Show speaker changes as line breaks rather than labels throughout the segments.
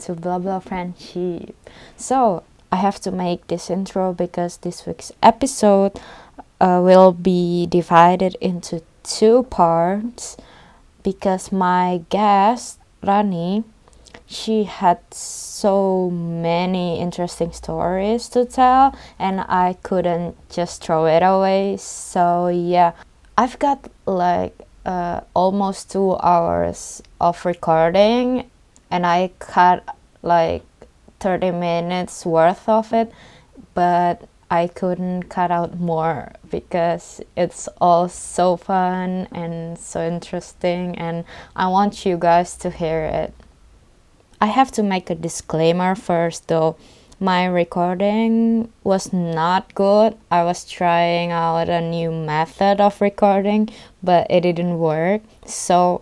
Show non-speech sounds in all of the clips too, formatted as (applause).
to Blah Blah Friendship. So, I have to make this intro because this week's episode uh, will be divided into two parts because my guest, Rani, she had so many interesting stories to tell and I couldn't just throw it away. So, yeah, I've got like uh, almost two hours of recording and I cut like 30 minutes worth of it, but I couldn't cut out more because it's all so fun and so interesting, and I want you guys to hear it. I have to make a disclaimer first though. My recording was not good. I was trying out a new method of recording, but it didn't work. So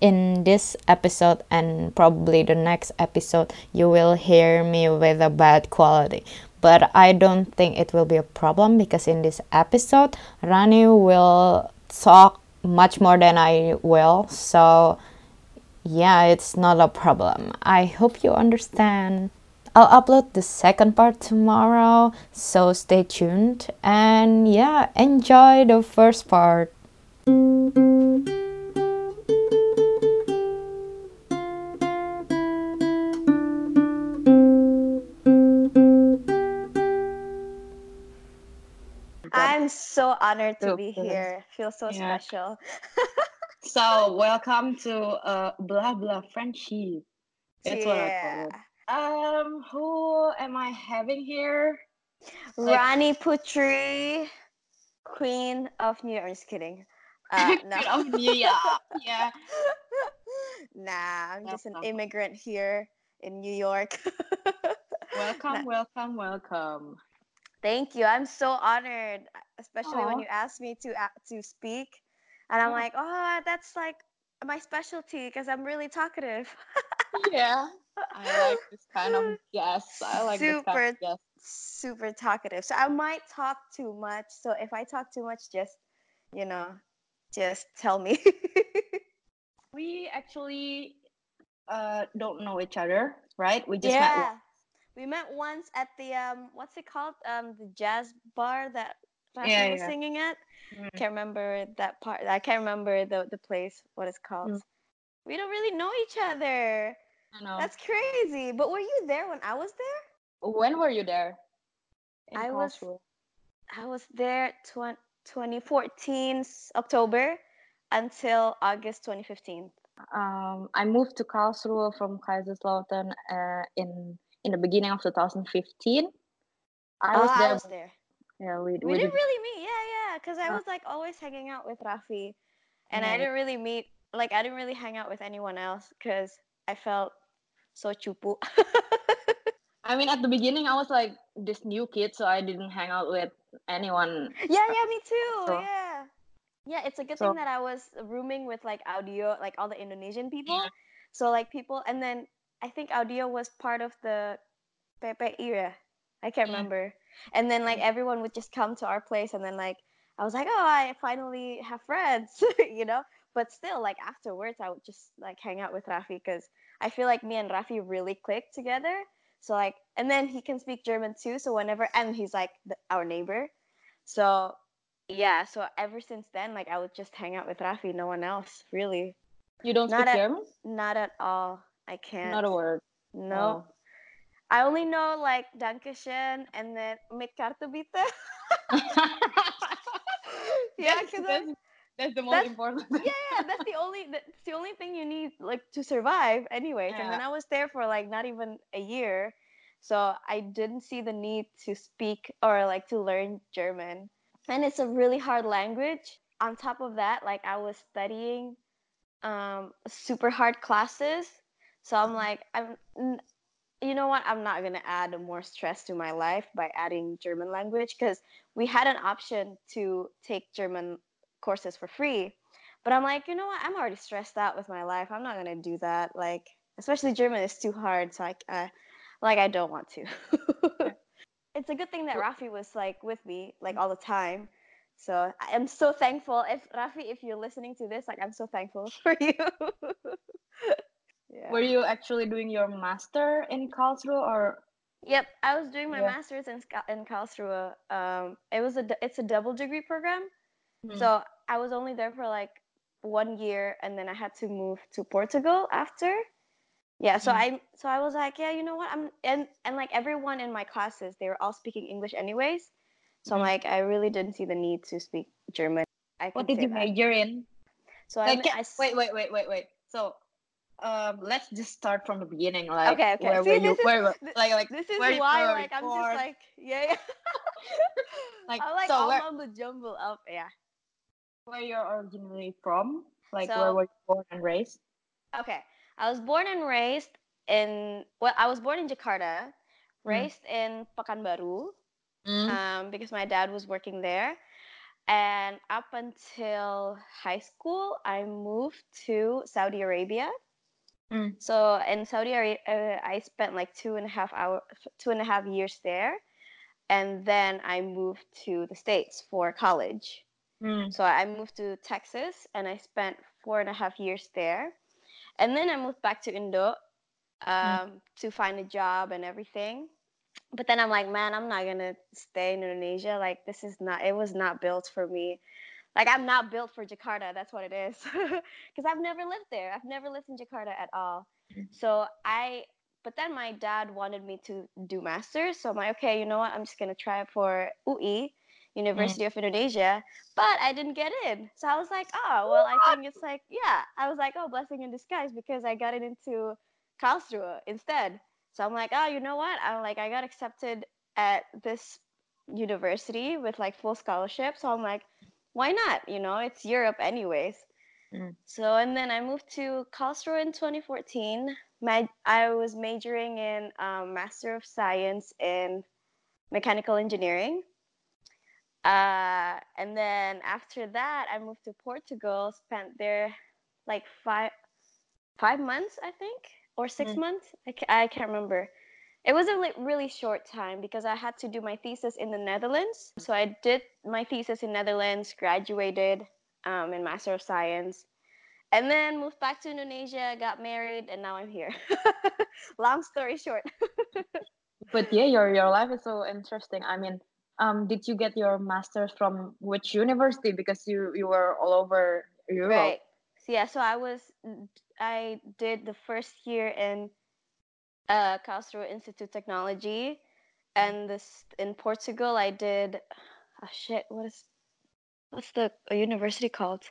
in this episode and probably the next episode you will hear me with a bad quality. But i don't think it will be a problem because in this episode rani will talk much more than i will. So yeah it's not a problem. I hope you understand. I'll upload the second part tomorrow so stay tuned. And yeah enjoy the first part
I'm so honored to be here. Feel so
Yeah.
special.
So welcome to uh blah blah friendship. That's what I call it. Um, who am I having here? Like-
Rani Putri, Queen of New York. I'm just kidding. (laughs) Uh, no.
Queen of New York. Yeah. (laughs)
nah, I'm just an immigrant here in New York. (laughs)
Welcome,
Nah.
welcome, welcome.
Thank you. I'm so honored, especially when you asked me to a- to speak. And I'm
Yeah.
like, oh, that's like my specialty because I'm really talkative.
Yeah. I like this kind of (laughs) guests. I like this kind
Super
of
super talkative. So I might talk too much. So if I talk too much, just you know, just tell me. (laughs)
We actually uh don't know each other, right? We just met
yeah. We met once at the um what's it called? Um the jazz bar that Rafi
Yeah,
was
yeah.
singing at.
Mm.
Can't remember that part. I can't remember the the place what it's called.
Mm.
We don't really know each other.
I know.
That's crazy. But were you there when I was there?
When were you there? In
I was- I was there twen- 2014 s- October until August 2015.
um, I moved to Karlsruhe from Kaiserslautern uh, in in the beginning of 2015. I was
Ah,
there.
I was there.
Yeah, we,
We,
we
didn't
did.
really meet. Yeah, yeah. Because I
Uh,
was like always hanging out with Rafi, and I didn't really meet. Like I didn't really hang out with anyone else because I felt so chupu. (laughs)
I mean, at the beginning, I was like this new kid, so I didn't hang out with anyone.
yeah, yeah, me too.
So-
yeah. Yeah, it's a good
So-
thing that I was rooming with like audio, like all the Indonesian people.
Yeah.
So like people, and then I think audio was part of the PPI. Yeah, I can't
Yeah.
remember. And then like everyone would just come to our place, and then like I was like, oh, I finally have friends, (laughs) you know. But still, like afterwards, I would just like hang out with Rafi because I feel like me and Rafi really clicked together. So like, and then he can speak German too. So whenever, and he's like the, our neighbor. So yeah, so ever since then, like I would just hang out with Rafi, no one else, really.
You don't
Not
speak
at-
German?
Not at all. I can't.
Not a word.
No. I only know like Dankeschön and then mit Karte bitte. yeah, because
that's, that's the most
that's-
important.
yeah, yeah, that's the only that's the only thing you need like to survive anyways. And then I was there for like not even a year. So I didn't see the need to speak or like to learn German. And it's a really hard language. On top of that, like I was studying um super hard classes. So I'm like I'm you know what? I'm not going to add more stress to my life by adding German language because we had an option to take German courses for free. But I'm like, you know what? I'm already stressed out with my life. I'm not gonna do that. Like, especially German is too hard. So I, uh, like, I don't want to. (laughs) it's a good thing that Rafi was like with me like all the time. So I am so thankful. If Rafi, if you're listening to this, like, I'm so thankful (laughs) for you. (laughs)
yeah. were you actually doing your master in Karlsruhe or
Yep, I was doing my yeah. master's in in Karlsruhe. Um, it was a it's a double degree program, mm. so I was only there for like one year, and then I had to move to Portugal after. Yeah, so mm. I so I was like, yeah, you know what? I'm and and like everyone in my classes, they were all speaking English anyways. So. I'm like, I really didn't see the need to speak German.
I what did you that. major in? So like, I, I wait, wait, wait, wait, wait. So um let's just start from the beginning like
okay okay
where
See,
were you
is,
where like like
this is why like i'm just like yeah, yeah. (laughs) like i'm like so all where, on the jumble up yeah
where you're originally from like so, where were you born and raised
okay i was born and raised in well i was born in jakarta mm. raised mm. in pekanbaru mm. um, because my dad was working there and up until high school i moved to saudi arabia Mm. So in Saudi Arabia, uh, I spent like two and a half hour, two and a half years there, and then I moved to the states for college. Mm. So I moved to Texas, and I spent four and a half years there, and then I moved back to Indo mm. um, mm. to find a job and everything. But then I'm like, man, I'm not gonna stay in Indonesia. Like this is not. It was not built for me like I'm not built for Jakarta. That's what it is. (laughs) Because I've never lived there. I've never lived in Jakarta at all. Mm-hmm. So I, but then my dad wanted me to do masters. So I'm like, okay, you know what? I'm just gonna try for UI, University mm. of Indonesia. But I didn't get in. So I was like, oh, well, I think it's like, yeah. I was like, oh, blessing in disguise because I got it into Karlsruhe instead. So I'm like, oh, you know what? I'm like, I got accepted at this university with like full scholarship. So I'm like, why not? You know, it's Europe anyways. Mm. So and then I moved to Karlsruhe in 2014. My I was majoring in um, Master of Science in Mechanical Engineering. Uh, and then after that, I moved to Portugal. Spent there like five five months, I think, or six mm. months. I, ca- I can't remember. It was a really short time because I had to do my thesis in the Netherlands. So I did my thesis in Netherlands, graduated um, in Master of Science, and then moved back to Indonesia, got married, and now I'm here. (laughs) Long story short. (laughs)
but yeah, your your life is so interesting. I mean, um, did you get your master's from which university? Because you you were all over Europe. Right.
So yeah, so I was I did the first year in uh, Karlsruhe Institute Technology, and this in Portugal I did. Oh shit! What is what's the university called?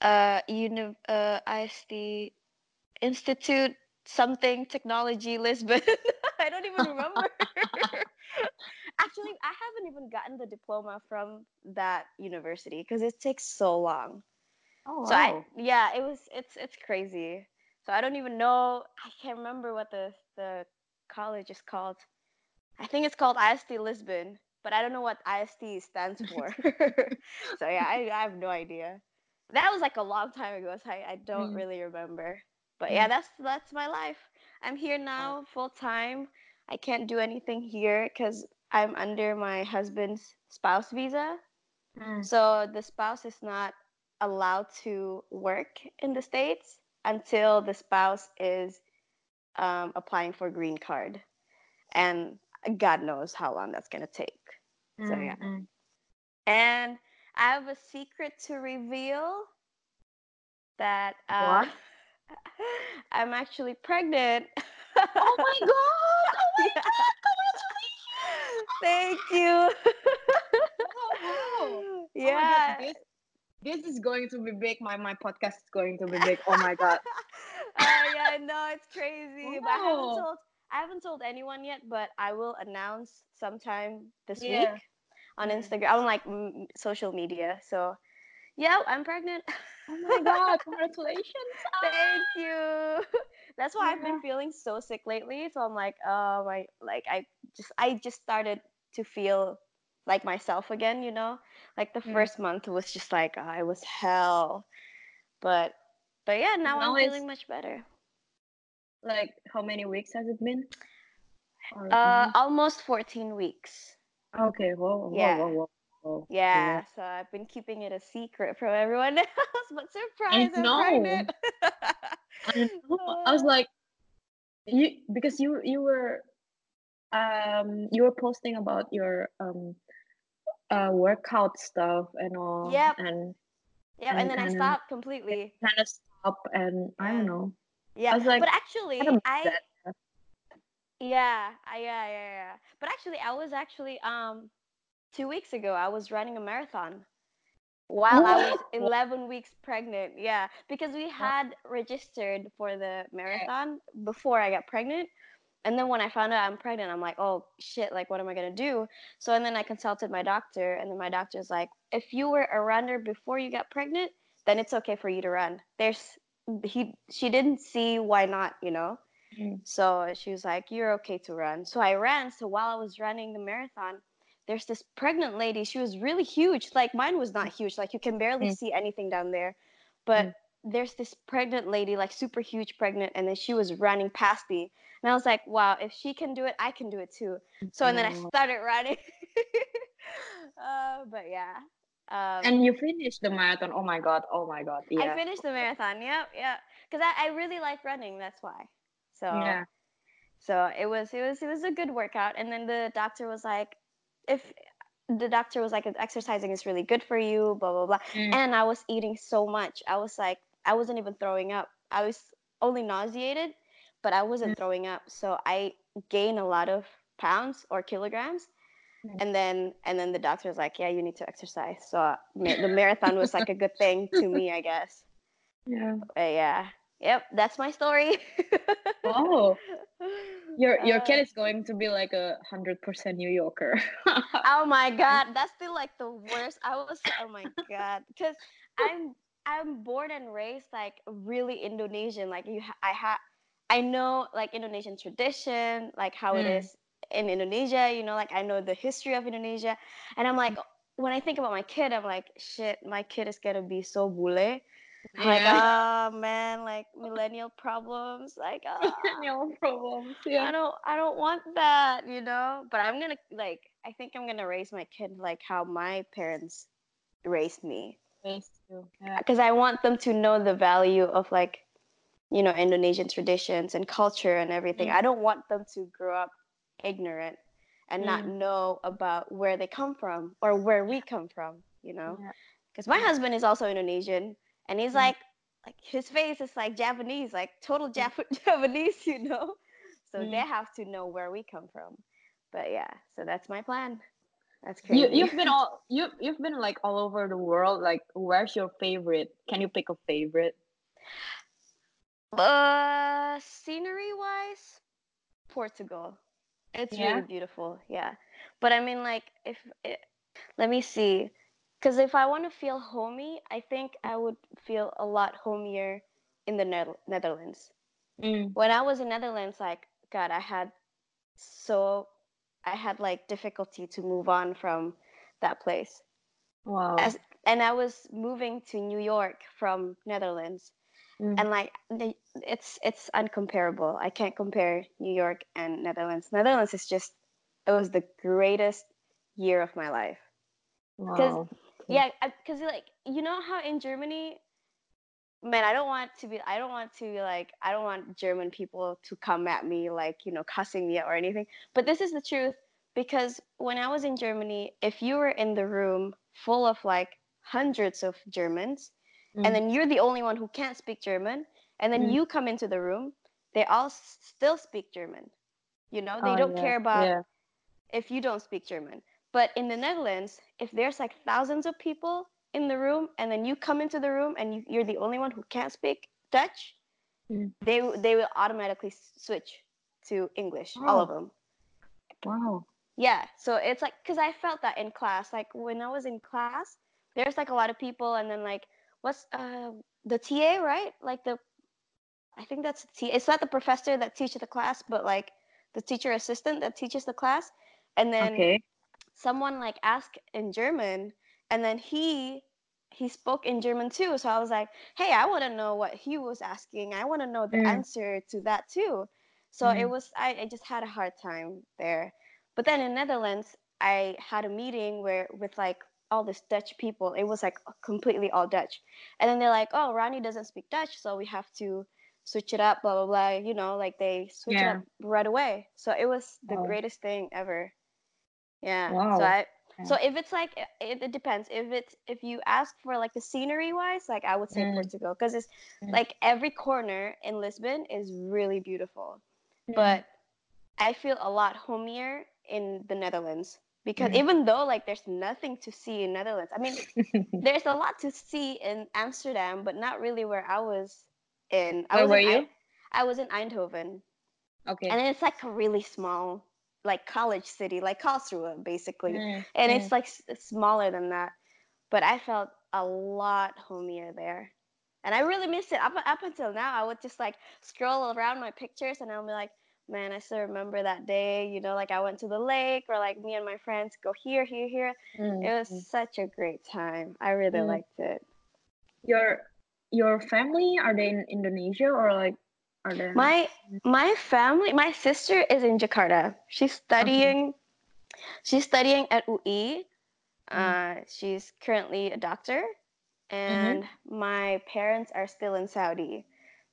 Uh, uni uh, IST Institute something Technology Lisbon. (laughs) I don't even (laughs) remember. Actually, I haven't even gotten the diploma from that university because it takes so long. Oh, wow. So I yeah, it was it's it's crazy. So I don't even know. I can't remember what the the college is called. I think it's called IST Lisbon, but I don't know what IST stands (laughs) for. (laughs) so yeah, I, I, have no idea. That was like a long time ago, so I, I don't mm. really remember. But yeah, mm. that's that's my life. I'm here now full time. I can't do anything here because I'm under my husband's spouse visa. Mm. So the spouse is not allowed to work in the States until the spouse is um, applying for green card. And god knows how long that's going to take. Mm-hmm. so yeah. Mm-hmm. and i have a secret to reveal that uh, (laughs) i'm actually pregnant.
Oh my (laughs) god! Oh my yeah.
god! Thank you oh, wow. yeah
oh this is going to be big. My my podcast is going to be big. Oh my god.
uh, (laughs) yeah, no, it's crazy. Wow. But I haven't told I haven't told anyone yet, but I will announce sometime this yeah. week on. Instagram, on like m- social media. So, yeah, I'm pregnant.
Oh my god! (laughs) Congratulations!
Thank you. (laughs) That's why yeah. I've been feeling so sick lately. So I'm like, oh my, like I just I just started to feel like myself again, you know? Like the mm. first month was just like oh, I was hell. But but yeah, now, now I'm feeling much better.
Like how many weeks has it been?
Uh almost 14 weeks.
Okay, whoa, whoa, yeah. whoa, whoa. whoa.
Yeah, so I've been keeping it a secret from everyone (laughs) else, but surprise, I'm pregnant.
I, (laughs) I was like, you because you you were um you were posting about your um uh workout stuff and all
Yeah.
and
yeah, and,
and
then I stopped completely.
kind of stop and I don't know.
Yeah,
was like,
but actually, I yeah, I, yeah, yeah, yeah. But actually, I was actually um two weeks ago. I was running a marathon while I was (gasps) 11 weeks pregnant. Yeah, because we had registered for the marathon before I got pregnant. And then when I found out I'm pregnant, I'm like, oh shit, like what am I gonna do? So and then I consulted my doctor, and then my doctor's like, if you were a runner before you got pregnant, then it's okay for you to run. There's he she didn't see why not, you know.
Mm.
So she was like, you're okay to run. So I ran. So while I was running the marathon, there's this pregnant lady. She was really huge. Like mine was not huge. Like you can barely
Mm.
see anything down there. But there's this pregnant lady, like super huge pregnant, and then she was running past me. And I was like, wow, if she can do it, I can do it too. So and then I started running. (laughs) uh, but yeah. Um,
And you finished the marathon. Oh my god. Oh my god. Yeah.
I finished the marathon. Yep, yep. Because I, I really like running. That's why. So
Yeah.
so it was it was it was a good workout. And then the doctor was like, if the doctor was like, exercising is really good for you, blah blah blah.
Mm.
And I was eating so much. I was like, I wasn't even throwing up. I was only nauseated, but I wasn't
Mm.
throwing up. So I gained a lot of pounds or kilograms.
Mm.
And then and then the doctor was like, yeah, you need to exercise. So uh, ma- the marathon was like a good thing to me, I guess.
Yeah.
But yeah. Yep, that's my story.
Oh, (laughs) your your
Uh,
kid is going to be like a hundred percent New Yorker. (laughs)
oh my god, that's still like the worst. I was oh my god, because I'm I'm born and raised like really Indonesian. Like you, ha- I have, I know like Indonesian tradition, like how it
Mm.
is in Indonesia. You know, like I know the history of Indonesia, and I'm like, when I think about my kid, I'm like, shit, my kid is gonna be so bule. I'm Like,
Yeah.
oh (laughs) man, like millennial problems, like, oh,
no problems.
I don't I don't want that, you know. But I'm gonna like I think I'm gonna raise my kid like how my parents raised me
Face too. Yeah.
because I want them to know the value of like you know Indonesian traditions and culture and everything.
Mm.
I don't want them to grow up ignorant and not
Mm.
know about where they come from or where we come from, you know.
Yeah.
Because my husband is also Indonesian and he's
Mm.
like like his face is like Japanese, like total Jap- (laughs) Japanese, you know. So
Mm.
they have to know where we come from. But yeah, so that's my plan. That's
You
crazy.
you've been (laughs) all you you've been like all over the world. Like, where's your favorite? Can you pick a favorite?
Uh scenery wise, Portugal. It's
Yeah?
really beautiful. Yeah. But I mean like if it, let me see. Cuz if I want to feel homey, I think I would feel a lot homier in the Nether- Netherlands.
Mm.
when I was in Netherlands, like God, I had so I had like difficulty to move on from that place.
Wow.
As and I was moving to New York from Netherlands,
Mm.
and like the, it's it's uncomparable. I can't compare New York and Netherlands. Netherlands is just it was the greatest year of my life.
wow.
Yeah, because like you know how in Germany, man, I don't want to be. I don't want to be like. I don't want German people to come at me like you know cussing me or anything. But this is the truth because when I was in Germany, if you were in the room full of like hundreds of Germans,
Mm.
and then you're the only one who can't speak German, and then
Mm.
you come into the room, they all s- still speak German. You know, they
Oh,
don't
yeah,
care about
Yeah.
if you don't speak German. But in the Netherlands, if there's like thousands of people in the room and then you come into the room and you, you're the only one who can't speak Dutch,
Mm.
they they will automatically switch to English, all of them.
Wow.
Yeah, so it's like because I felt that in class. Like when I was in class, there's like a lot of people, and then like what's uh the TA right? Like the I think that's the TA. It's not the professor that teaches the class, but like the teacher assistant that teaches the class, and then
Okay.
someone like asked in German and then he he spoke in German too. So I was like, hey, I want to know what he was asking. I want to know the
Mm.
answer to that too. So it
Mm.
was I, I just had a hard time there. But then in Netherlands, I had a meeting where with like all this Dutch people. It was like completely all Dutch. And then they're like, oh, Rani doesn't speak Dutch, so we have to switch it up, blah blah blah. You know, like they switch
Yeah.
it up right away. So it was the
Wow.
greatest thing ever. Yeah.
Wow.
So I so if it's like it, it depends. If it's if you ask for like the scenery wise, like I would say
Mm.
Portugal because it's
Mm.
like every corner in Lisbon is really beautiful.
Mm.
But I feel a lot homier in the Netherlands because
Mm.
even though like there's nothing to see in Netherlands. I mean, (laughs) there's a lot to see in Amsterdam, but not really where I was in. I
Where
was
were
in
you?
Ei- I was in Eindhoven,
okay.
and it's like a really small, like college city, like Karlsruhe, basically,
Mm,
and
mm.
it's like s- smaller than that. But I felt a lot homier there, and I really miss it. Up up until now, I would just like scroll around my pictures, and I'll be like. Man, I still remember that day. You know, like I went to the lake, or like me and my friends go here, here, here.
Mm,
It was
mm.
such a great time. I really
Mm.
liked it.
your your family are they in Indonesia or like are they
My my family, my sister is in Jakarta. She's studying. She's studying at UI. Uh, she's currently a doctor, and my parents are still in Saudi.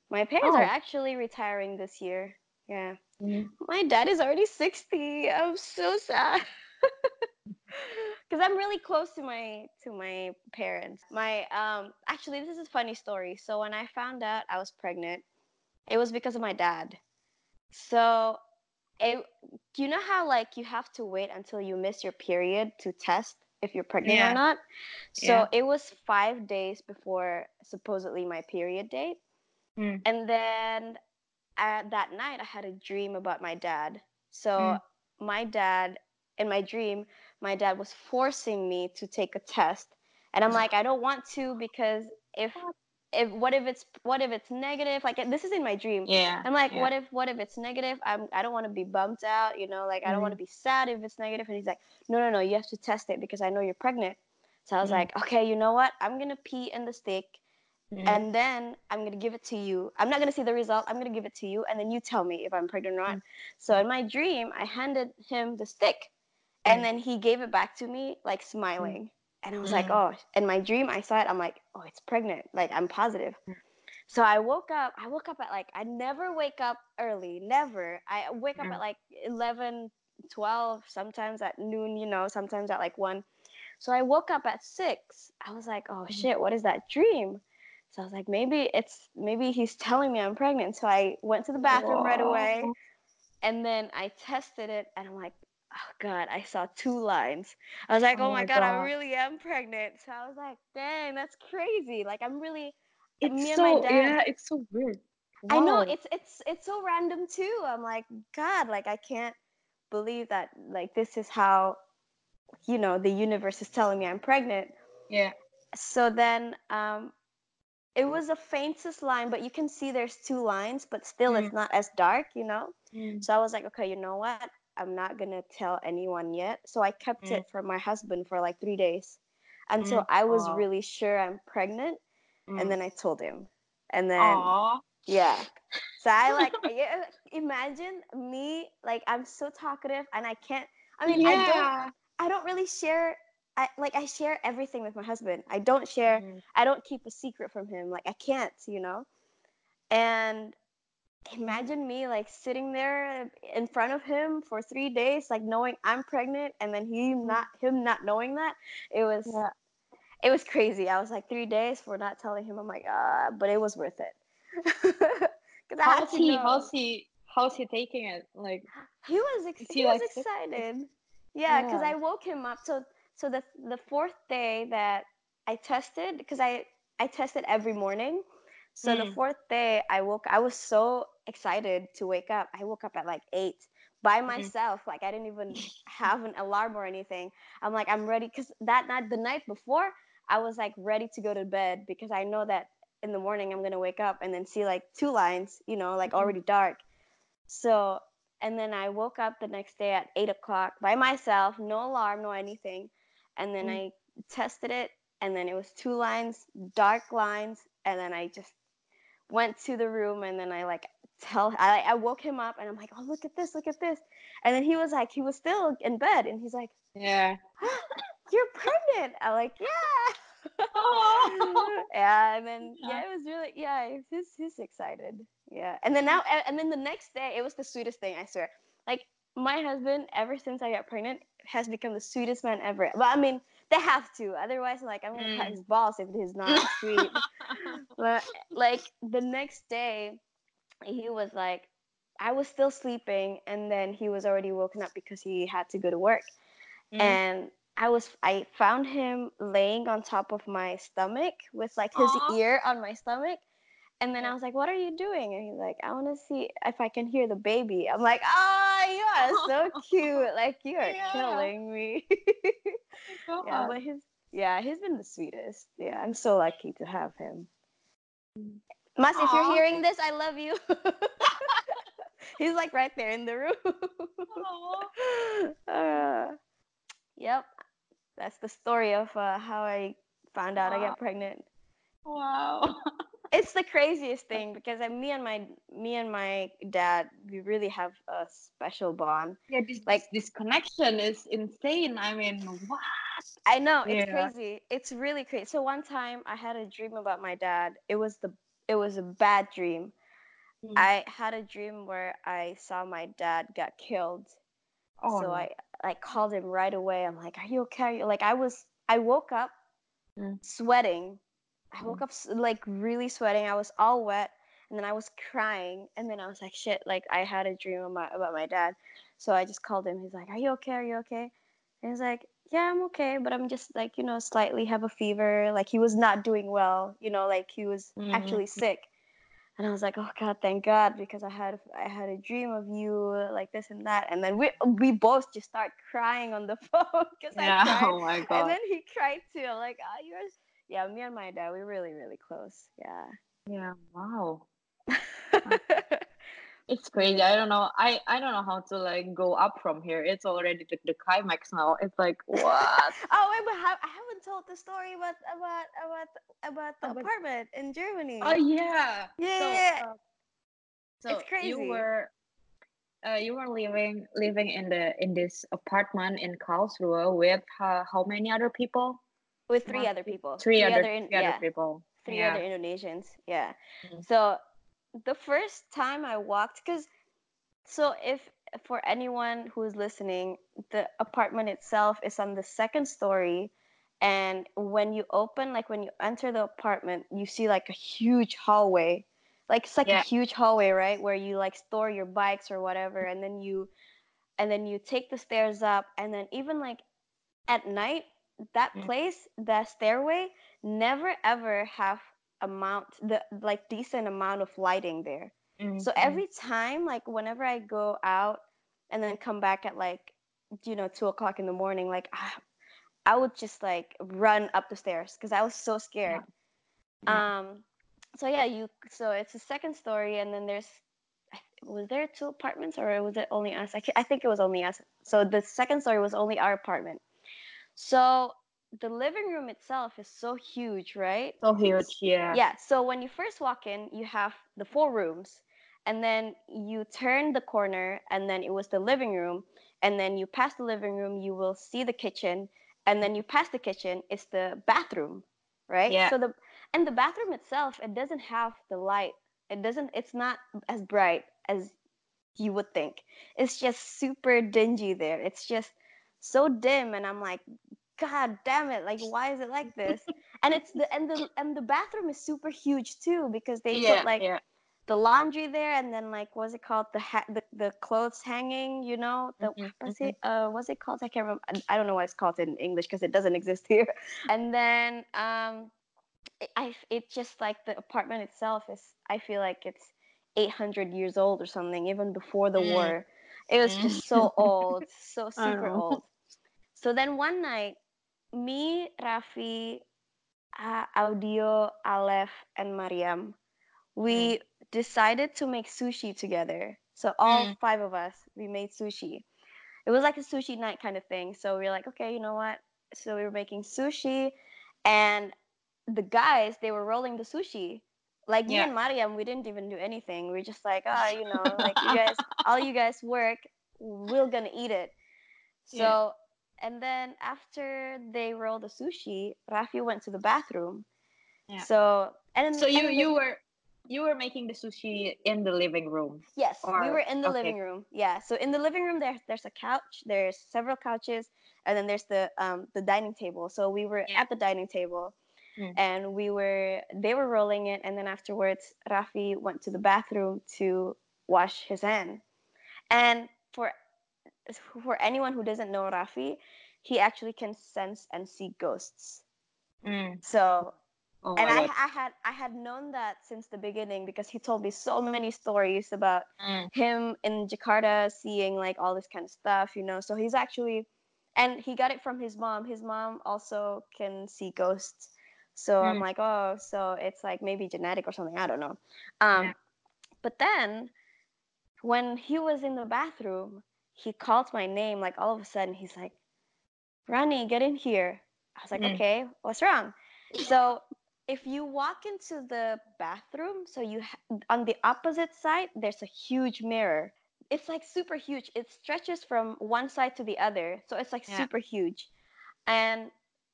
My parents are
Oh.
actually retiring this year. Yeah,
Mm.
my dad is already sixty. I'm so sad. (laughs) Because I'm really close to my to my parents. My um actually this is a funny story. So when I found out I was pregnant, it was because of my dad. So it do you know how like you have to wait until you miss your period to test if you're pregnant
Yeah.
or not. So
Yeah.
it was 5 days before supposedly my period date.
Mm.
And then that night I had a dream about my dad. So
Mm.
my dad in my dream, my dad was forcing me to take a test. And I'm like, I don't want to because if if what if it's what if it's negative? Like this is in my dream.
Yeah.
I'm like,
yeah.
what if what if it's negative? I'm I don't want to be bumped out, you know, like I don't want to be sad if it's negative. And he's like, no, no, no, you have to test it because I know you're pregnant. So I was
Mm.
like, okay, you know what? I'm gonna pee in the stick
Mm.
and then I'm gonna give it to you. I'm not gonna see the result. I'm gonna give it to you, and then you tell me if I'm pregnant or not. So in my dream, I handed him the stick, and
Mm.
then he gave it back to me like smiling, and I was like,
Mm.
oh. In my dream, I saw it. I'm like, oh, it's pregnant. Like I'm positive. So I woke up. I woke up at like I never wake up early. Never. I wake up at like 11, 12, sometimes at noon. You know, sometimes at like one. So I woke up at six. I was like, oh shit, what is that dream? So I was like, maybe it's maybe he's telling me I'm pregnant. So I went to the bathroom right away, and then I tested it, and I'm like, oh god, I saw two lines. I was like, oh,
Oh
my
my
god, I really am pregnant. So I was like, dang, that's crazy. Like I'm really.
It's
me and
so
my dad.
yeah, it's so weird.
I know it's it's it's so random too. I'm like, God, like I can't believe that like this is how, you know, the universe is telling me I'm pregnant
yeah.
so then um it was a faintest line but you can see there's two lines but still
Mm.
it's not as dark you know
Mm.
so i was like okay you know what i'm not gonna tell anyone yet so i kept
Mm.
it from my husband for like three days until
Mm.
i was
Aw.
really sure i'm pregnant
Mm.
and then i told him and then
Aw.
yeah so i like (laughs) yeah, imagine me like i'm so talkative and i can't i mean i don't. I don't really share. I like I share everything with my husband. I don't share.
Mm.
I don't keep a secret from him. Like I can't, you know. And imagine me like sitting there in front of him for three days, like knowing I'm pregnant, and then he not him not knowing that. It was
Yeah.
it was crazy. I was like three days for not telling him. I'm like, ah, but it was worth it. (laughs) Because I
How's he? How's he? How's he taking it? Like,
He was ex- he,
he,
was
like,
excited. Yeah, because
Yeah.
I woke him up. So so the the fourth day that I tested, because I I tested every morning. So the
Mm.
fourth day I woke. I was so excited to wake up. I woke up at like eight by
Mm.
myself. Like I didn't even have an alarm or anything. I'm like I'm ready because that night the night before I was like ready to go to bed because I know that in the morning I'm gonna wake up and then see like two lines, you know, like
Mhm.
already dark. So, and then I woke up the next day at eight o'clock by myself, no alarm, no anything. And then
Mm.
I tested it, and then it was two lines, dark lines. And then I just went to the room, and then I like tell, I, I woke him up, and I'm like, oh, look at this, look at this. And then he was like, he was still in bed, and he's like,
yeah. (gasps)
you're pregnant. I'm like, yeah. oh. (laughs) yeah, and then yeah. (laughs) yeah, it was really yeah, he's he's excited. Yeah, and then now and then the next day, it was the sweetest thing. I swear, like my husband, ever since I got pregnant, has become the sweetest man ever. But I mean, they have to. Otherwise, like I'm gonna mm. cut his balls if he's not (laughs) sweet. but like the next day, he was like, I was still sleeping, and then he was already woken up because he had to go to work, mm. and I was I found him laying on top of my stomach with like his Aww. ear on my stomach and then I was like, "What are you doing?" And he's like, "I want to see if I can hear the baby." I'm like, "Ah, oh, you are so cute! (laughs) Like you are yeah. killing me." (laughs) oh yeah, but his yeah, he's been the sweetest. Yeah, I'm so lucky to have him. Mas, if you're hearing this, I love you. (laughs) he's like right there in the room. uh, yep, that's the story of uh, how I found out wow. I got pregnant.
Wow
it's the craziest thing because I, me and my me and my dad we really have a special bond.
Yeah, this like this connection is insane. I mean, what?
I know it's yeah. crazy. It's really crazy. So one time I had a dream about my dad. It was the it was a bad dream. Mm. I had a dream where I saw my dad got killed. Oh, so no. I like called him right away. I'm like, "Are you okay?" Like I was I woke up mm. sweating I woke up like really sweating. I was all wet, and then I was crying, and then I was like, "Shit!" Like I had a dream about, about my dad, so I just called him. He's like, "Are you okay? Are you okay?" And he's like, "Yeah, I'm okay, but I'm just like you know slightly have a fever." Like he was not doing well, you know, like he was mm-hmm. actually sick. And I was like, "Oh God, thank God!" Because I had I had a dream of you like this and that, and then we we both just start crying on the (laughs) phone because yeah, I (laughs) cried. Oh my God. And then he cried too. Like, "Oh, you're." Yeah, me and my dad, we're really, really close. Yeah.
Yeah. Wow. (laughs) it's crazy. I don't know. I I don't know how to like go up from here. It's already the, the climax now. It's like (laughs) what? (laughs)
oh wait, but I haven't told the story about about about about the about... apartment in Germany.
Oh yeah.
Yeah. So, uh,
so
it's crazy.
You were uh, you were living living in the in this apartment in Karlsruhe with uh, how many other people?
With three other people.
Three, three other, other in, three yeah, other people.
Three yeah. other Indonesians. Yeah. Mm-hmm. So the first time I walked, because so if for anyone who's listening, the apartment itself is on the second story. And when you open, like when you enter the apartment, you see like a huge hallway. Like it's like yeah. a huge hallway, right? Where you like store your bikes or whatever. And then you and then you take the stairs up and then even like at night that mm. place, the stairway, never ever have amount the like decent amount of lighting there. Mm-hmm. So every time, like whenever I go out and then come back at like you know two o'clock in the morning, like I, I would just like run up the stairs because I was so scared. Yeah. Um, so yeah, you so it's a second story, and then there's was there two apartments or was it only us? I, I think it was only us. So the second story was only our apartment. So the living room itself is so huge, right?
So huge, yeah.
Yeah. So when you first walk in, you have the four rooms, and then you turn the corner, and then it was the living room, and then you pass the living room, you will see the kitchen, and then you pass the kitchen, it's the bathroom, right? Yeah. So the and the bathroom itself, it doesn't have the light. It doesn't. It's not as bright as you would think. It's just super dingy there. It's just so dim and i'm like god damn it like why is it like this? And it's the and the and the bathroom is super huge too because they yeah, put like yeah. the laundry there and then like what's it called? The ha- the, the clothes hanging you know? The mm-hmm, what's mm-hmm. it uh what's it called? I can't remember i don't know what it's called in english because it doesn't exist (laughs) here. And then um it, i it just like the apartment itself is i feel like it's 800 years old or something even before the mm. war. It was just so (laughs) old so super old so then one night, me, Rafi, uh, Audio, Aleph, and Mariam, we mm. decided to make sushi together. So all mm. five of us, we made sushi. It was like a sushi night kind of thing. So we were like, okay, you know what? So we were making sushi, and the guys they were rolling the sushi. Like yeah. me and Mariam, we didn't even do anything. We are just like, oh, you know, like you (laughs) guys, all you guys work, we're gonna eat it. So and then after they rolled the sushi, Rafi went to the bathroom.
Yeah.
So and
So you
and
you were you were making the sushi in the living room.
Yes, we were in the
okay.
living room. Yeah, so in the living room there there's a couch, there's several couches, and then there's the um the dining table. So we were
Yeah.
at the dining table,
Mm.
and we were they were rolling it, and then afterwards Rafi went to the bathroom to wash his hand, and for for anyone who doesn't know Rafi, he actually can sense and see ghosts.
Mm.
So
Oh
and I, I had I had known that since the beginning because he told me so many stories about
Mm.
him in Jakarta seeing like all this kind of stuff, you know. So he's actually, and he got it from his mom. His mom also can see ghosts. So I'm
Mm.
like, oh, so it's like maybe genetic or something. I don't know. Um,
Yeah.
But then when he was in the bathroom, he called my name. Like all of a sudden, he's like, Rani, get in here. I was like,
Mm.
okay, what's wrong? (laughs) So if you walk into the bathroom, so you ha- on the opposite side, there's a huge mirror. It's like super huge. It stretches from one side to the other, so it's like
Yeah.
super huge. And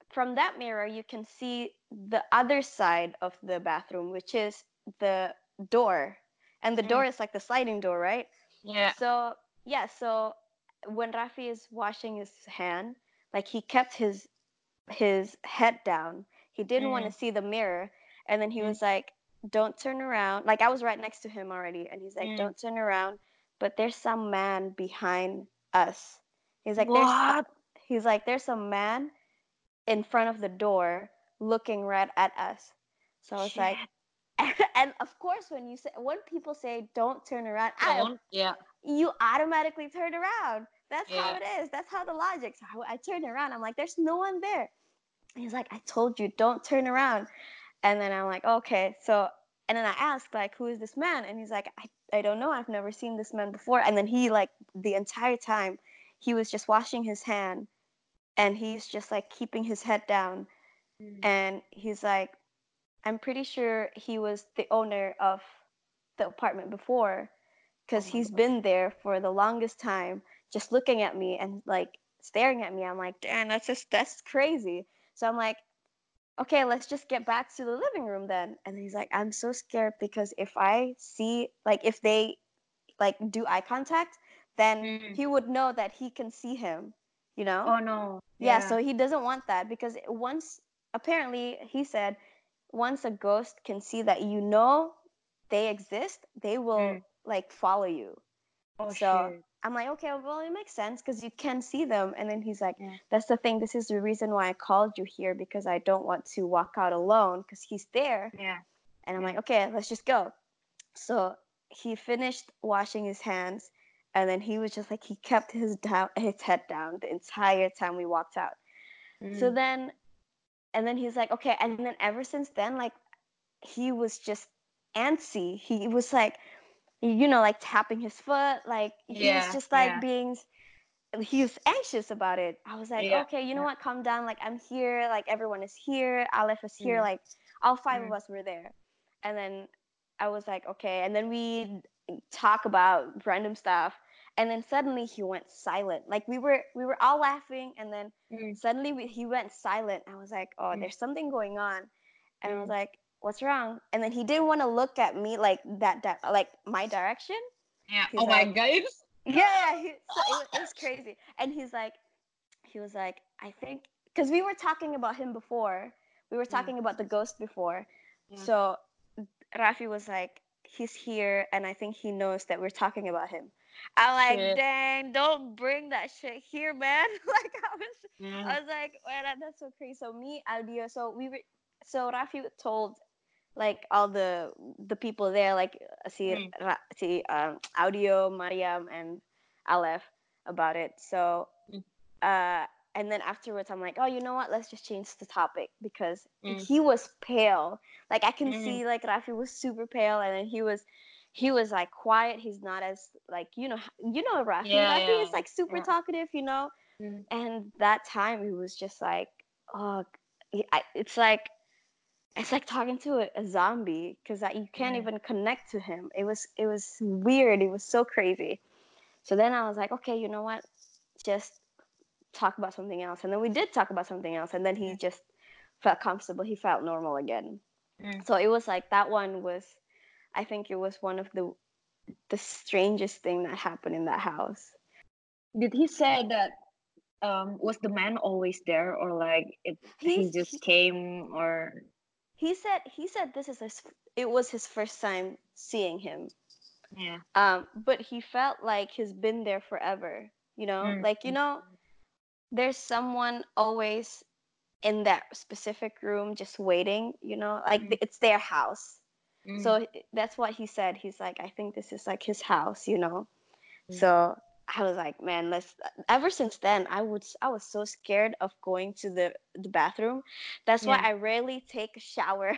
from that mirror, you can see the other side of the bathroom, which is the door. And the
Mm.
door is like the sliding door, right?
Yeah.
So yeah, so when Rafi is washing his hand, like he kept his his head down. He didn't want to see the mirror, and then he
Mm.
was like, "Don't turn around." Like I was right next to him already, and he's like,
Mm.
"Don't turn around." But there's some man behind us. He's like, "There's."
What?
He's like, "There's a man in front of the door looking right at us." So I was like, (laughs) and, of course, when you say when people say don't turn around, I
Don't. Yeah.
You automatically turn around. That's how it is. That's how the logic. So I, I turned around. I'm like, there's no one there. And he's like, I told you, don't turn around. And then I'm like, okay. So, and then I asked, like, who is this man? And he's like, I, I don't know. I've never seen this man before. And then he, like, the entire time, he was just washing his hand and he's just like keeping his head down.
Mm.
And he's like, I'm pretty sure he was the owner of the apartment before because
Oh
he's been there for the longest time, just looking at me and like staring at me. I'm like, damn, that's just that's crazy. So I'm like, okay, let's just get back to the living room then. And he's like, I'm so scared because if I see like if they like do eye contact, then
Mm.
he would know that he can see him, you know?
Oh no.
yeah, so he doesn't want that because once apparently he said once a ghost can see that you know they exist, they will
Mm.
Like follow you.
Oh
so
shit.
I'm like, okay, well, it makes sense because you can see them. And then he's like,
Yeah.
that's the thing. This is the reason why I called you here because I don't want to walk out alone because he's there.
Yeah.
And I'm
Yeah.
like, okay, let's just go. So he finished washing his hands, and then he was just like he kept his down his head down the entire time we walked out. So
Mm.
then, and then he's like, okay, and then ever since then, like he was just antsy. He was like, you know, like tapping his foot, like he
Yeah,
was just like
yeah.
being. He was anxious about it. I was like,
Yeah,
okay, you know what? Calm down. Like I'm here. Like everyone is here. Aleph is here.
Mm.
Like all five
Mm.
of us were there. And then I was like, okay. And then we talk about random stuff. And then suddenly he went silent. Like we were we were all laughing, and then
Mm.
suddenly we, he went silent. I was like, oh,
Mm.
there's something going on. And I was
Mm.
like, what's wrong? And then he didn't want to look at me like that, that like my direction.
Yeah.
He's
Oh my
like-
god. (laughs)
Yeah, he, so it, was, it was crazy. And he's like, he was like, I think, because we were talking about him before. We were talking about the ghost before.
Yeah.
So Rafi was like, he's here, and I think he knows that we're talking about him. I'm like,
Shit.
dang, don't bring that shit here, man. (laughs) like I was,
Yeah.
I was like, well, that's so crazy. So me, Audio, so we were, so Rafi told like all the the people there, like see
Mm.
Ra, si um, Audio, Mariam, and Aleph about it. So,
Mm.
uh, and then afterwards, I'm like, oh, you know what? Let's just change the topic because
Mm.
he was pale. Like I can
Mm.
see, like Rafi was super pale, and then he was. He was like quiet. He's not as like you know you know Rafi.
Yeah,
Rafi
yeah.
is like super
Yeah.
talkative, you know
Mm.
and that time he was just like oh I, it's like it's like talking to a, a zombie because you can't
Yeah.
even connect to him it was it was weird it was so crazy so then i was like okay you know what just talk about something else and then we did talk about something else and then he
Mm.
just felt comfortable he felt normal again
Mm.
so it was like that one was i think it was one of the the strangest thing that happened in that house
Did he say that um was the man always there or like it he just came or
he said he said this is his it was his first time seeing him
yeah.
um but he felt like he's been there forever you know
Mm,
like you
mm.
know there's someone always in that specific room just waiting you know like
Mm.
it's their house
Mm.
so that's what he said he's like i think this is like his house you know
Mm.
so i was like man let's ever since then i would i was so scared of going to the the bathroom that's why i rarely take a shower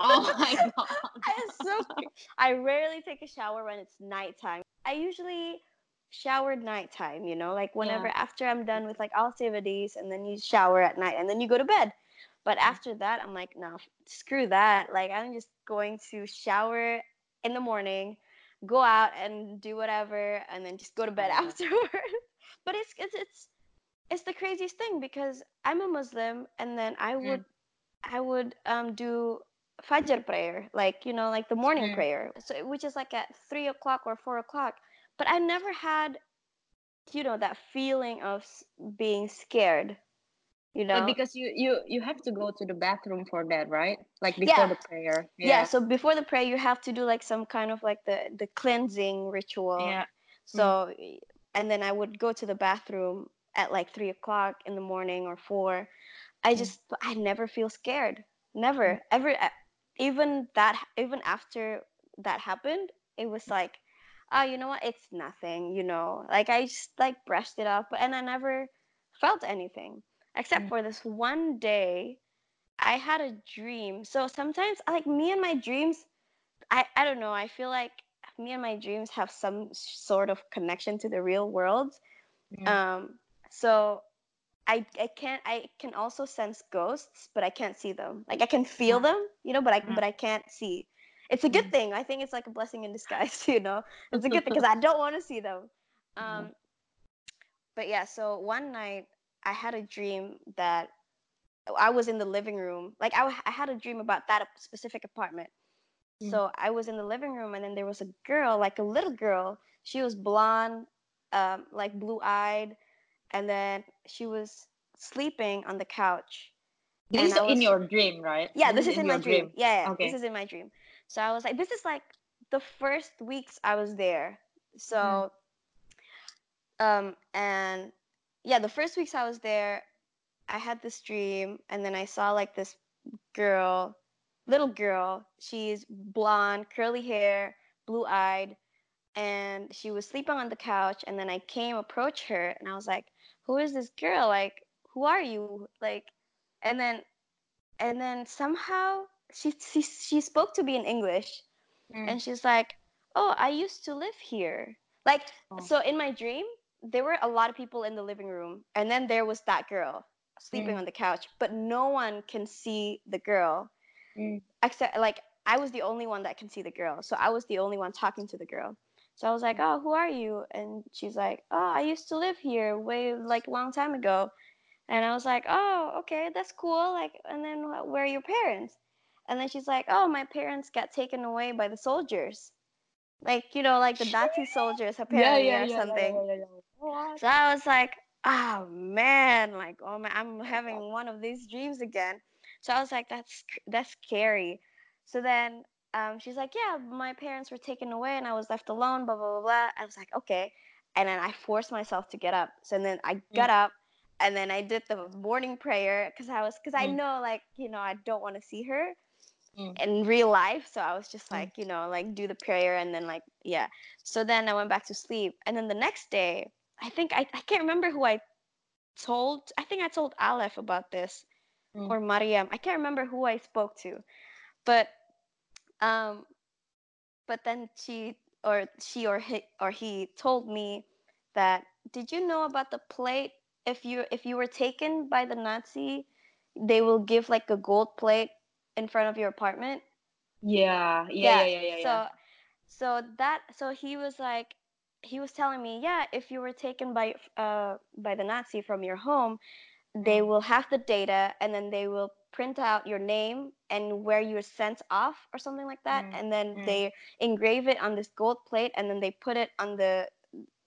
oh (laughs) my god.
I so I rarely take a shower when it's nighttime. I usually shower nighttime, you know, like whenever
Yeah.
after I'm done with like all activities and then you shower at night and then you go to bed. But after that, I'm like, no, screw that. Like I'm just going to shower in the morning, go out and do whatever and then just go to bed
yeah. (laughs)
afterwards. but it's it's it's it's the craziest thing because I'm a Muslim and then I
Mm.
would I would um do Fajr prayer, like you know, like the morning
Mm.
prayer, so which is like at three o'clock or four o'clock. But I never had, you know, that feeling of being scared. You know,
But because you you you have to go to the bathroom for that, right? Like before
Yeah.
the prayer.
yeah. yeah. So before the prayer, you have to do like some kind of like the the cleansing ritual.
Yeah.
So, and then I would go to the bathroom at like three o'clock in the morning or four. I
Mm.
just, I never feel scared. Never, ever. uh, Even that, even after that happened, it was like, oh, you know what? It's nothing. You know, like I just like brushed it off, and I never felt anything except
Mm.
for this one day. I had a dream. So sometimes, like me and my dreams, I I don't know. I feel like me and my dreams have some sort of connection to the real world.
Mm.
Um, so I I can't I can also sense ghosts, but I can't see them. Like I can feel
Yeah.
them, you know, but I
Yeah.
but I can't see. It's a good
Mm.
thing. I think it's like a blessing in disguise, (laughs) you know. It's a good thing because I (laughs) don't want to see them. Um, but yeah, so one night I had a dream that I was in the living room. Like I, I had a dream about that specific apartment.
Mm.
So I was in the living room, and then there was a girl, like a little girl. She was blonde, um, like blue eyed, and then she was sleeping on the couch.
This is
I
in your dream, right?
Yeah, this, is in, my
your
dream. Yeah, yeah
Okay.
this is in my dream. So I was like, this is like the first weeks I was there. So, um, and yeah, the first weeks I was there, I had this dream, and then I saw like this girl, little girl. She's blonde, curly hair, blue eyed, and she was sleeping on the couch. And then I came approach her, and I was like, "Who is this girl? Like, who are you? Like?" And then, and then somehow she she she spoke to me in English,
Mm.
and she's like, "Oh, I used to live here." Like,
Oh.
so in my dream, there were a lot of people in the living room, and then there was that girl sleeping
Mm.
on the couch, but no one can see the girl
Mm.
except like I was the only one that can see the girl, so I was the only one talking to the girl. So I was like, "Oh, who are you?" And she's like, "Oh, I used to live here way like a long time ago." And I was like, "Oh, okay, that's cool." Like, and then where are your parents? And then she's like, "Oh, my parents got taken away by the soldiers, like you know, like the Nazi soldiers apparently or something."
Yeah, yeah, yeah. What?
So I was like, oh man, like oh man, I'm having (laughs) one of these dreams again. So I was like, that's that's scary. So then um, she's like, yeah, my parents were taken away and I was left alone. Blah blah blah. blah. I was like, okay. And then I forced myself to get up. So then I got up and then I did the morning prayer because I was because I
Mm.
know like you know I don't want to see her
Mm.
in real life. So I was just
Mm.
like, you know, like do the prayer and then like, yeah. So then I went back to sleep. And then the next day, I think I, I can't remember who I told. I think I told Aleph about this
Mm.
or Mariam. I can't remember who I spoke to. But um but then she or she or he or he told me that did you know about the plate if you if you were taken by the Nazi, they will give like a gold plate in front of your apartment.
Yeah, yeah, yeah, yeah, yeah.
So
yeah.
so that so he was like he was telling me, yeah, if you were taken by uh by the Nazi from your home, they
Mm.
will have the data and then they will print out your name and where you're sent off or something like that
Mm,
and then
mm.
they engrave it on this gold plate and then they put it on the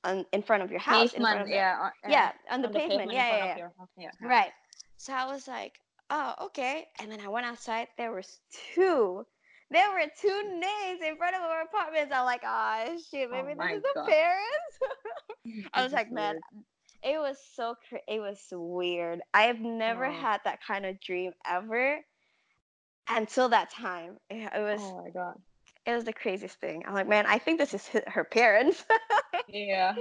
on in front of your house in front
Pavement,
of the,
yeah, on,
yeah on the
on
pavement,
in
yeah yeah, yeah.
your yeah. yeah.
right so i was like oh okay and then i went outside there was two there were two names in front of our apartments i'm like oh shit maybe
Oh
this is the parents (laughs) (laughs) I was like, man, it was so cra- it was weird. I have never
Oh.
had that kind of dream ever until that time. It, it was
Oh my god.
it was the craziest thing. I'm like, man, I think this is her parents.
Yeah.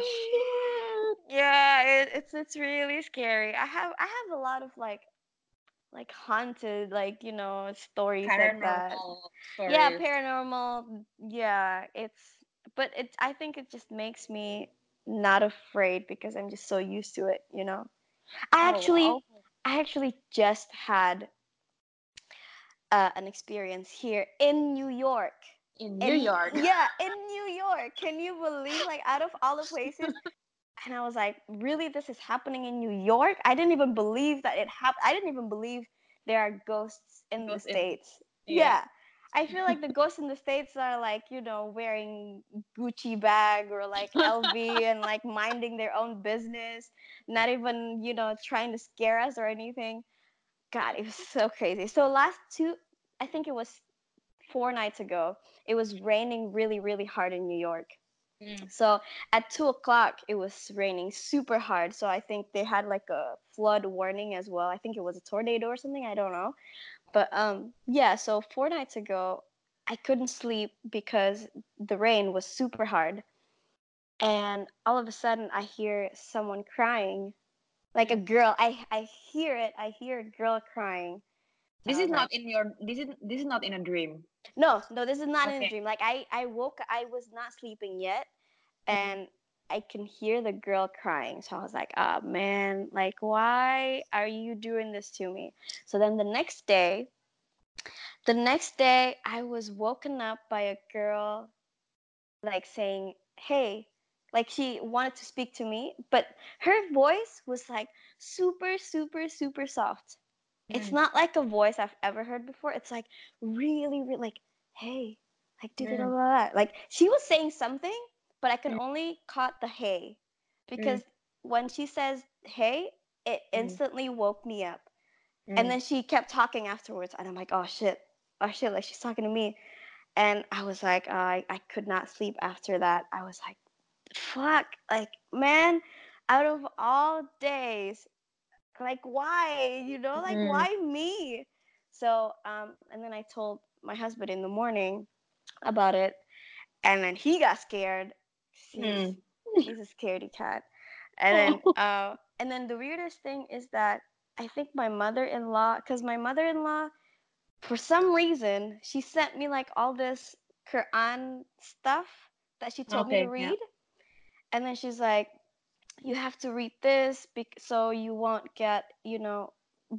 (laughs)
yeah, it, it's it's really scary. I have I have a lot of like like haunted like you know stories like that.
Stories.
Yeah, paranormal. Yeah, it's but it. I think it just makes me not afraid because I'm just so used to it. You know. I
Oh,
actually,
wow.
I actually just had uh, an experience here in New York.
in New
In-
York.
Yeah, in New York. Can you believe? Like out of all the places. (laughs) And I was like, really, this is happening in New York? I didn't even believe that it happened. I didn't even believe there are ghosts in
Ghosts
the
in-
States.
yeah.
yeah. I feel like the ghosts in the States are like, you know, wearing Gucci bag or like LV (laughs) and like minding their own business, not even, you know, trying to scare us or anything. God, it was so crazy. So last two, I think it was four nights ago, it was raining really, really hard in New York.
Mm.
So at two o'clock, it was raining super hard. So I think they had like a flood warning as well. I think it was a tornado or something. I don't know. But um, yeah. So four nights ago, I couldn't sleep because the rain was super hard, and all of a sudden I hear someone crying, like a girl. I I hear it. I hear a girl crying.
This is not
like,
in your. This is this is not in a dream.
No, no, this is not in a dream. Like I, I woke, I was not sleeping yet,
Mm.
and I can hear the girl crying. So I was like, oh man, like why are you doing this to me? So then the next day, the next day, I was woken up by a girl, like saying, hey. Like she wanted to speak to me, but her voice was like super, super, super soft. It's
Mm.
not like a voice I've ever heard before. It's like really, really like, hey, like da da da
Mm.
Like she was saying something, but I can
Mm.
only caught the hey because when she says hey, it instantly woke me up. And then she kept talking afterwards, and I'm like, oh shit, oh shit, like she's talking to me. And I was like, I I could not sleep after that. I was like, fuck, like man, out of all days, like why you know like
Mm.
why me so um and then i told my husband in the morning about it and then he got scared he's,
Mm.
he's a scaredy cat and then (laughs) uh and then the weirdest thing is that i think my mother-in-law because my mother-in-law for some reason she sent me like all this quran stuff that she told me to
Okay, yeah.
read and then she's like you have to read this bec- so you won't get you know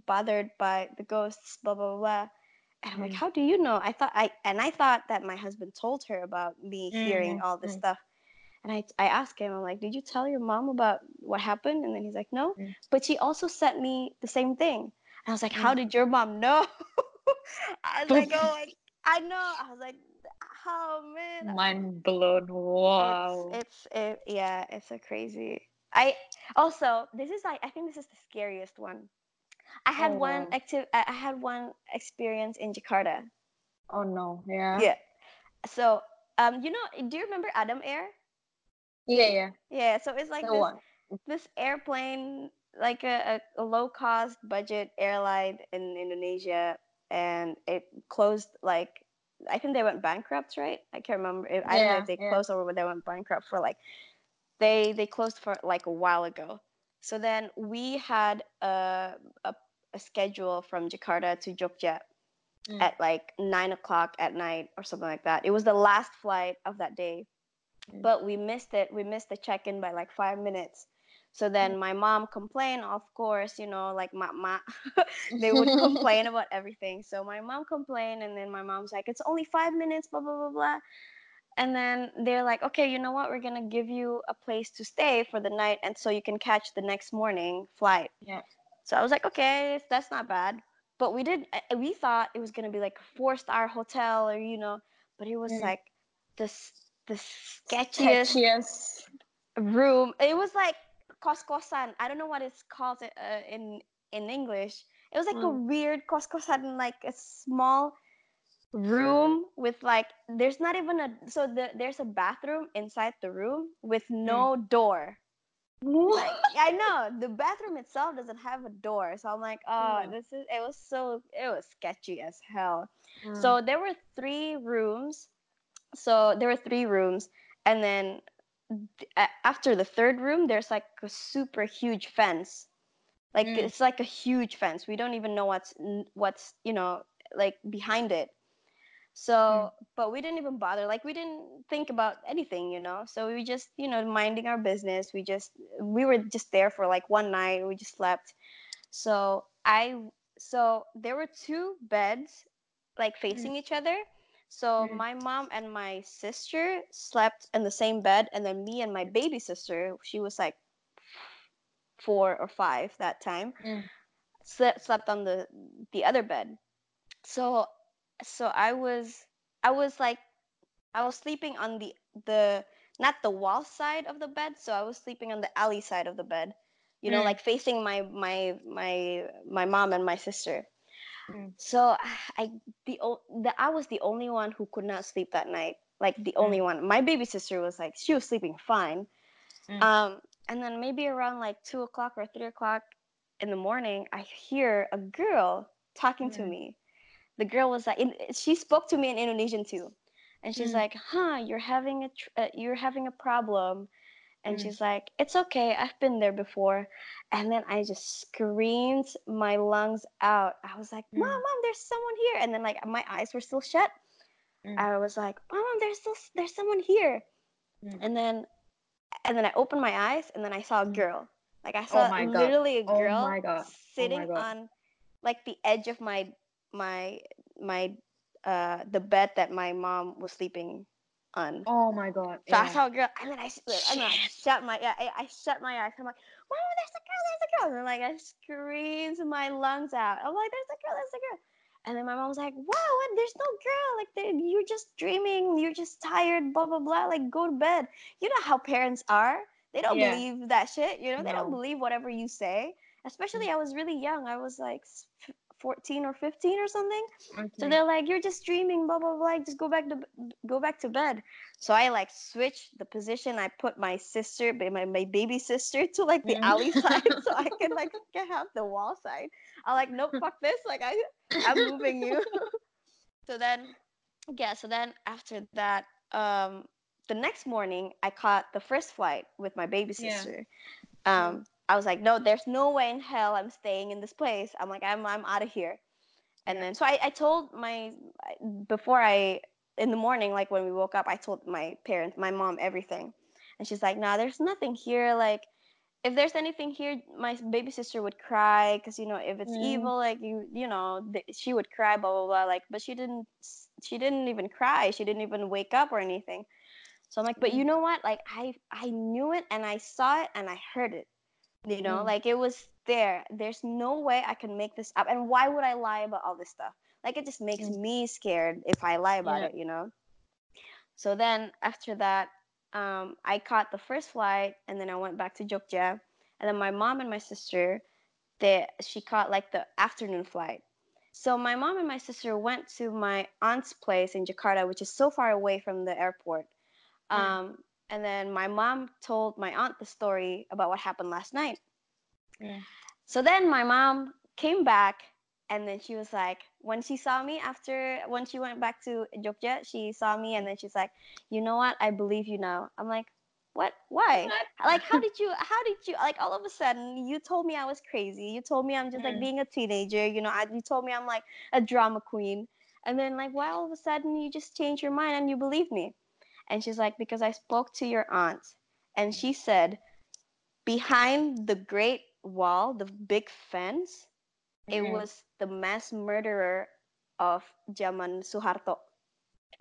bothered by the ghosts blah blah blah, and i'm like
Mm.
how do you know i thought i and i thought that my husband told her about me hearing
Mm,
all this
mm.
stuff and I, I asked him i'm like did you tell your mom about what happened and then he's like no
Mm.
but she also sent me the same thing and i was like how
Mm.
did your mom know (laughs) i was like oh I, I know i was like oh man
Mind blown. Wow.
it's it's it, yeah, it's a crazy. I also this is like I think this is the scariest one. I had
Oh,
one
wow.
active. I had one experience in Jakarta.
Oh no. Yeah.
Yeah. So um, you know, do you remember Adam Air?
Yeah. Yeah.
Yeah. So it's like this this airplane, like a, a, a low cost budget airline in Indonesia, and it closed like I think they went bankrupt, right? I can't remember. If, I don't know if they
yeah.
closed or what. they went bankrupt for like they they closed for like a while ago. So then we had a a, a schedule from Jakarta to Jogja
Mm.
at like nine o'clock at night or something like that. It was the last flight of that day,
Mm.
but we missed it. We missed the check in by like five minutes. So then my mom complained, of course, you know, like ma, ma (laughs) they would (laughs) complain about everything. So my mom complained, and then my mom's like, "It's only five minutes, blah blah blah blah." And then they're like, okay, you know what? We're gonna give you a place to stay for the night, and so you can catch the next morning flight.
Yeah.
So I was like, okay, that's not bad. But we did. uh, We thought it was gonna be like a four star hotel, or you know, but it was
Mm.
like the s- the sketchiest
Sketchiest.
room. It was like kos kosan. I don't know what it's called uh, in in English. It was like a
Mm.
weird kos kosan, like a small room with like there's not even a so the, there's a bathroom inside the room with no door. Like I know the bathroom itself doesn't have a door, so I'm like, oh,
Mm.
this is. It was so it was sketchy as hell.
Mm.
So there were three rooms. So there were three rooms, and then after the third room, there's like a super huge fence. Like
Mm.
it's like a huge fence. We don't even know what's what's you know like behind it. So, but we didn't even bother. Like we didn't think about anything, you know. So we just you know minding our business. We just we were just there for like one night. We just slept. So I so there were two beds like facing each other. So
Mm.
my mom and my sister slept in the same bed, and then me and my baby sister, she was like four or five that time,
Mm.
slept slept on the the other bed. So so I was I was like I was sleeping on the the not the wall side of the bed, so I was sleeping on the alley side of the bed. You know,
Mm.
like facing my my my my mom and my sister.
Mm.
So I the, the I was the only one who could not sleep that night. Like the only one. My baby sister was like she was sleeping fine.
Mm.
Um, and then maybe around like two o'clock or three o'clock in the morning, I hear a girl talking to
Mm.
me. The girl was like, in, she spoke to me in Indonesian too, and she's
Mm.
like, "Huh, you're having a tr- uh, you're having a problem," and
Mm.
she's like, "It's okay, I've been there before," and then I just screamed my lungs out. I was like, "Mom,
Mm.
mom, there's someone here!" And then like my eyes were still shut.
Mm.
I was like, "Mom, mom, there's still there's someone here,"
Mm.
and then and then I opened my eyes and then I saw a
Mm.
girl. Like I
Oh
saw
God.
literally a
Oh
girl.
Oh
sitting
God.
on like the edge of my my my uh the bed that my mom was sleeping on.
Oh my god.
So I
Yeah.
saw a girl, and then I, s- and then I shut my yeah, I, I shut my eyes. I'm like, "Mom, there's a girl, there's a girl!" And then like I screamed my lungs out. I'm like, "There's a girl, there's a girl!" And then my mom was like, "Wow, what? There's no girl. Like they- you're just dreaming. You're just tired. Blah blah blah. Like go to bed." You know how parents are. They don't
Yeah.
believe that shit. You know, they don't believe whatever you say. Especially, I was really young. I was like s- f- 14 or 15 or something. So they're like, "You're just dreaming, blah blah blah. Just go back to go back to bed." So I like switched the position. I put my sister, my, my baby sister, to like the alley side, (laughs) so I can like get have the wall side. I'm like, nope, fuck this. Like I, I'm moving you. (laughs) (laughs) so then, yeah. So then after that, um, the next morning, I caught the first flight with my baby
Yeah.
sister. Um, I was like, no, there's no way in hell I'm staying in this place. I'm like, I'm I'm out of here. And
Yeah.
then so I, I told my before I in the morning, like when we woke up, I told my parents, my mom, everything. And she's like, nah, there's nothing here. Like if there's anything here, my baby sister would cry because you know if it's
Mm.
evil, like you you know th- she would cry, blah blah blah. Like, but she didn't she didn't even cry. She didn't even wake up or anything. So I'm like, but
Mm.
you know what? Like I I knew it and I saw it and I heard it. You know,
Mm.
like it was there. There's no way I can make this up. And why would I lie about all this stuff? Like it just makes
Mm.
me scared if I lie about
Yeah.
it, you know? So then after that, um, I caught the first flight and then I went back to Jogja. And then my mom and my sister, they she caught like the afternoon flight. So my mom and my sister went to my aunt's place in Jakarta, which is so far away from the airport. Um, and then my mom told my aunt the story about what happened last night.
Mm.
So then my mom came back and then she was like, when she saw me after, when she went back to Jogja, she saw me and then she's like, you know what? I believe you now. I'm like, what? Why?
What?
Like, how (laughs) did you, how did you, like, all of a sudden, you told me I was crazy. You told me I'm just like
Mm.
being a teenager. You know, I, you told me I'm like a drama queen. And then, like, why all of a sudden you just change your mind and you believe me? And she's like, because I spoke to your aunt and she said, behind the great wall, the big fence, it
Mm.
was the mass murderer of Jaman Suharto.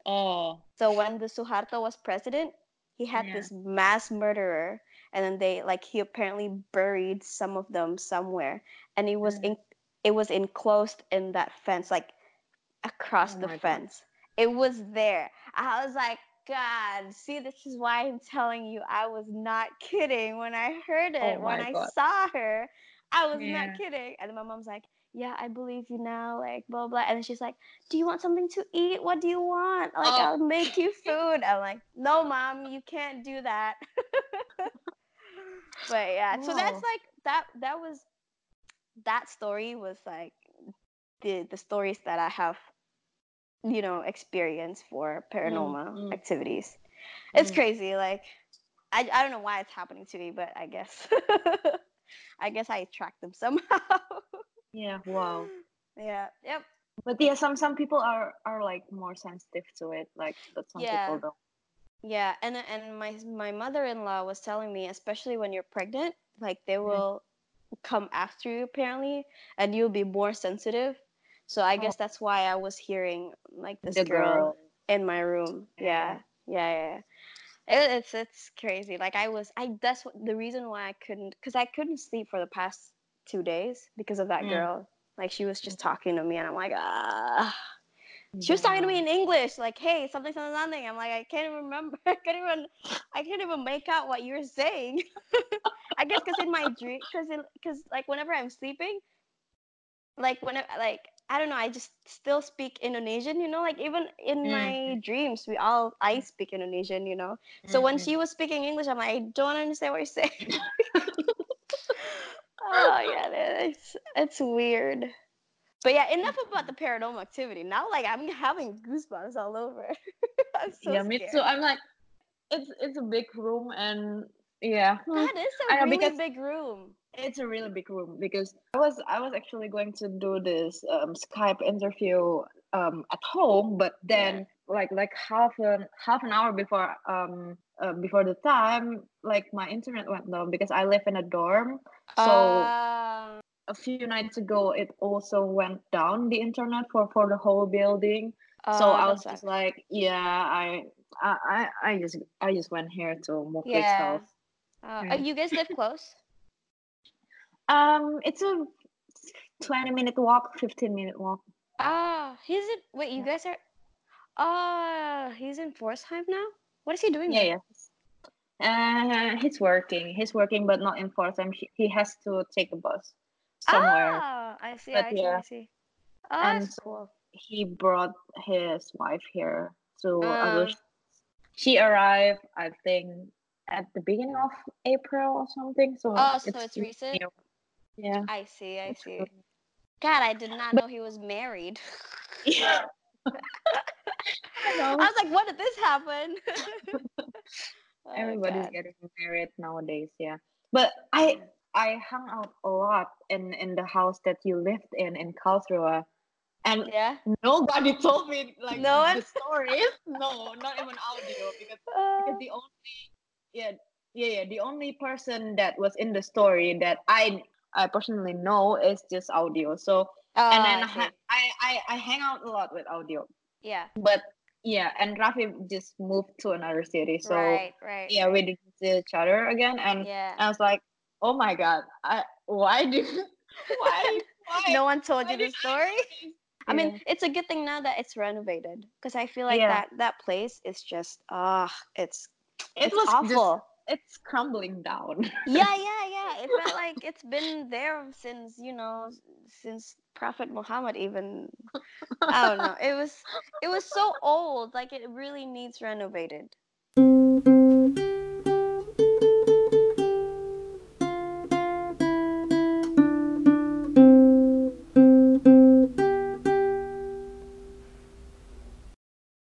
Oh.
So when the Suharto was president, he had
Yeah.
this mass murderer, and then they like he apparently buried some of them somewhere, and it was
Mhm.
in, it was enclosed in that fence, like across
Oh
the
my God.
fence. It was there. I was like, God, see, this is why I'm telling you, I was not kidding when I heard oh it.
Oh
when
my
I saw her, I was
Yeah.
not kidding. And then my mom's like, Yeah, I believe you now, like blah blah. And then she's like, Do you want something to eat? What do you want? Like
Oh.
I'll make you (laughs) food. I'm like, No, mom, you can't do that. (laughs) but yeah, so that's like that. That was that story was like the the stories that I have, you know, experience for paranormal
mm.
activities. It's
Mm.
crazy. Like I I don't know why it's happening to me, but I guess (laughs) I guess I attract them somehow.
Yeah. Wow. (laughs)
yeah. Yep.
But yeah, some some people are are like more sensitive to it, like but some
Yeah.
people don't.
Yeah, and and my my mother-in-law was telling me, especially when you're pregnant, like they
Mm.
will come after you apparently, and you'll be more sensitive. So I guess
Oh.
that's why I was hearing like this girl,
girl.
in my room. Yeah, yeah, yeah. yeah. It, it's it's crazy. Like I was, I that's what, the reason why I couldn't, because I couldn't sleep for the past two days because of that
Mm.
girl. Like she was just talking to me, and I'm like, ah. She was talking to me in English, like, "Hey, something, something, something." I'm like, I can't even remember. (laughs) I can't even. I can't even make out what you're saying. (laughs) I guess because in my dream, because because like whenever I'm sleeping, like whenever like I don't know, I just still speak Indonesian. You know, like even in
Mm.
my dreams, we all I speak Indonesian. You know, so when
Mhm.
she was speaking English, I'm like, I don't understand what you're saying. (laughs) (laughs) oh yeah, it's it's weird. But yeah, enough about the paranormal activity. Now, like I'm having goosebumps all over. (laughs) I'm so
yeah, me too. I'm like, it's it's a big room, and yeah,
That is
I
a
know,
really
because-
big room.
It's a really big room because I was I was actually going to do this um, Skype interview um, at home, but then like like half an half an hour before um uh, before the time, like my internet went down because I live in a dorm. So
Uh,
a few nights ago, it also went down the internet for for the whole building. so
uh,
I was just like, yeah, I I I I just I just went here to Muklik's
Yeah.
house.
Uh,
Mm.
uh, you guys live close?
Um, it's a twenty minute walk, fifteen minute walk.
Ah, he's in. Wait, you
Yeah.
guys are. Ah, he's in Pforzheim now. What is he doing?
Yeah,
there?
yes. Uh, he's working. He's working, but not in Pforzheim. He, he has to take a bus somewhere.
Ah, I see.
But
I see.
yeah.
I see. Oh,
And
cool.
He brought his wife here. So I
Uh.
she arrived, I think, at the beginning of April or something. So
Oh, so it's recent?
Yeah.
I see. I see. God, I did not know he was married. (laughs) (laughs)
Yeah. I.
I was like, what did this happen? (laughs) Oh,
Everybody's
God.
getting married nowadays, yeah. But I I hung out a lot in in the house that you lived in in Karlsruhe, and
Yeah.
nobody told me like
No one?
the stories. no, not even audio because
Uh,
because the only yeah yeah yeah the only person that was in the story that I I personally know is just audio. So
oh,
and then
I
I. I I hang out a lot with audio,
Yeah.
but yeah, and Rafi just moved to another city, so
right. Right.
yeah, we didn't see each other again, and
Yeah.
I was like, oh my god, I why do (laughs) why why
no one told
why
you the story. I mean,
Yeah.
it's a good thing now that it's renovated because I feel like
Yeah.
that that place is just ah, it's
it
it's
was
awful.
It's crumbling down.
yeah, (laughs) yeah, yeah. It felt like it's been there since you know since Prophet Muhammad even. I don't know. It was it was so old. Like it really needs renovated.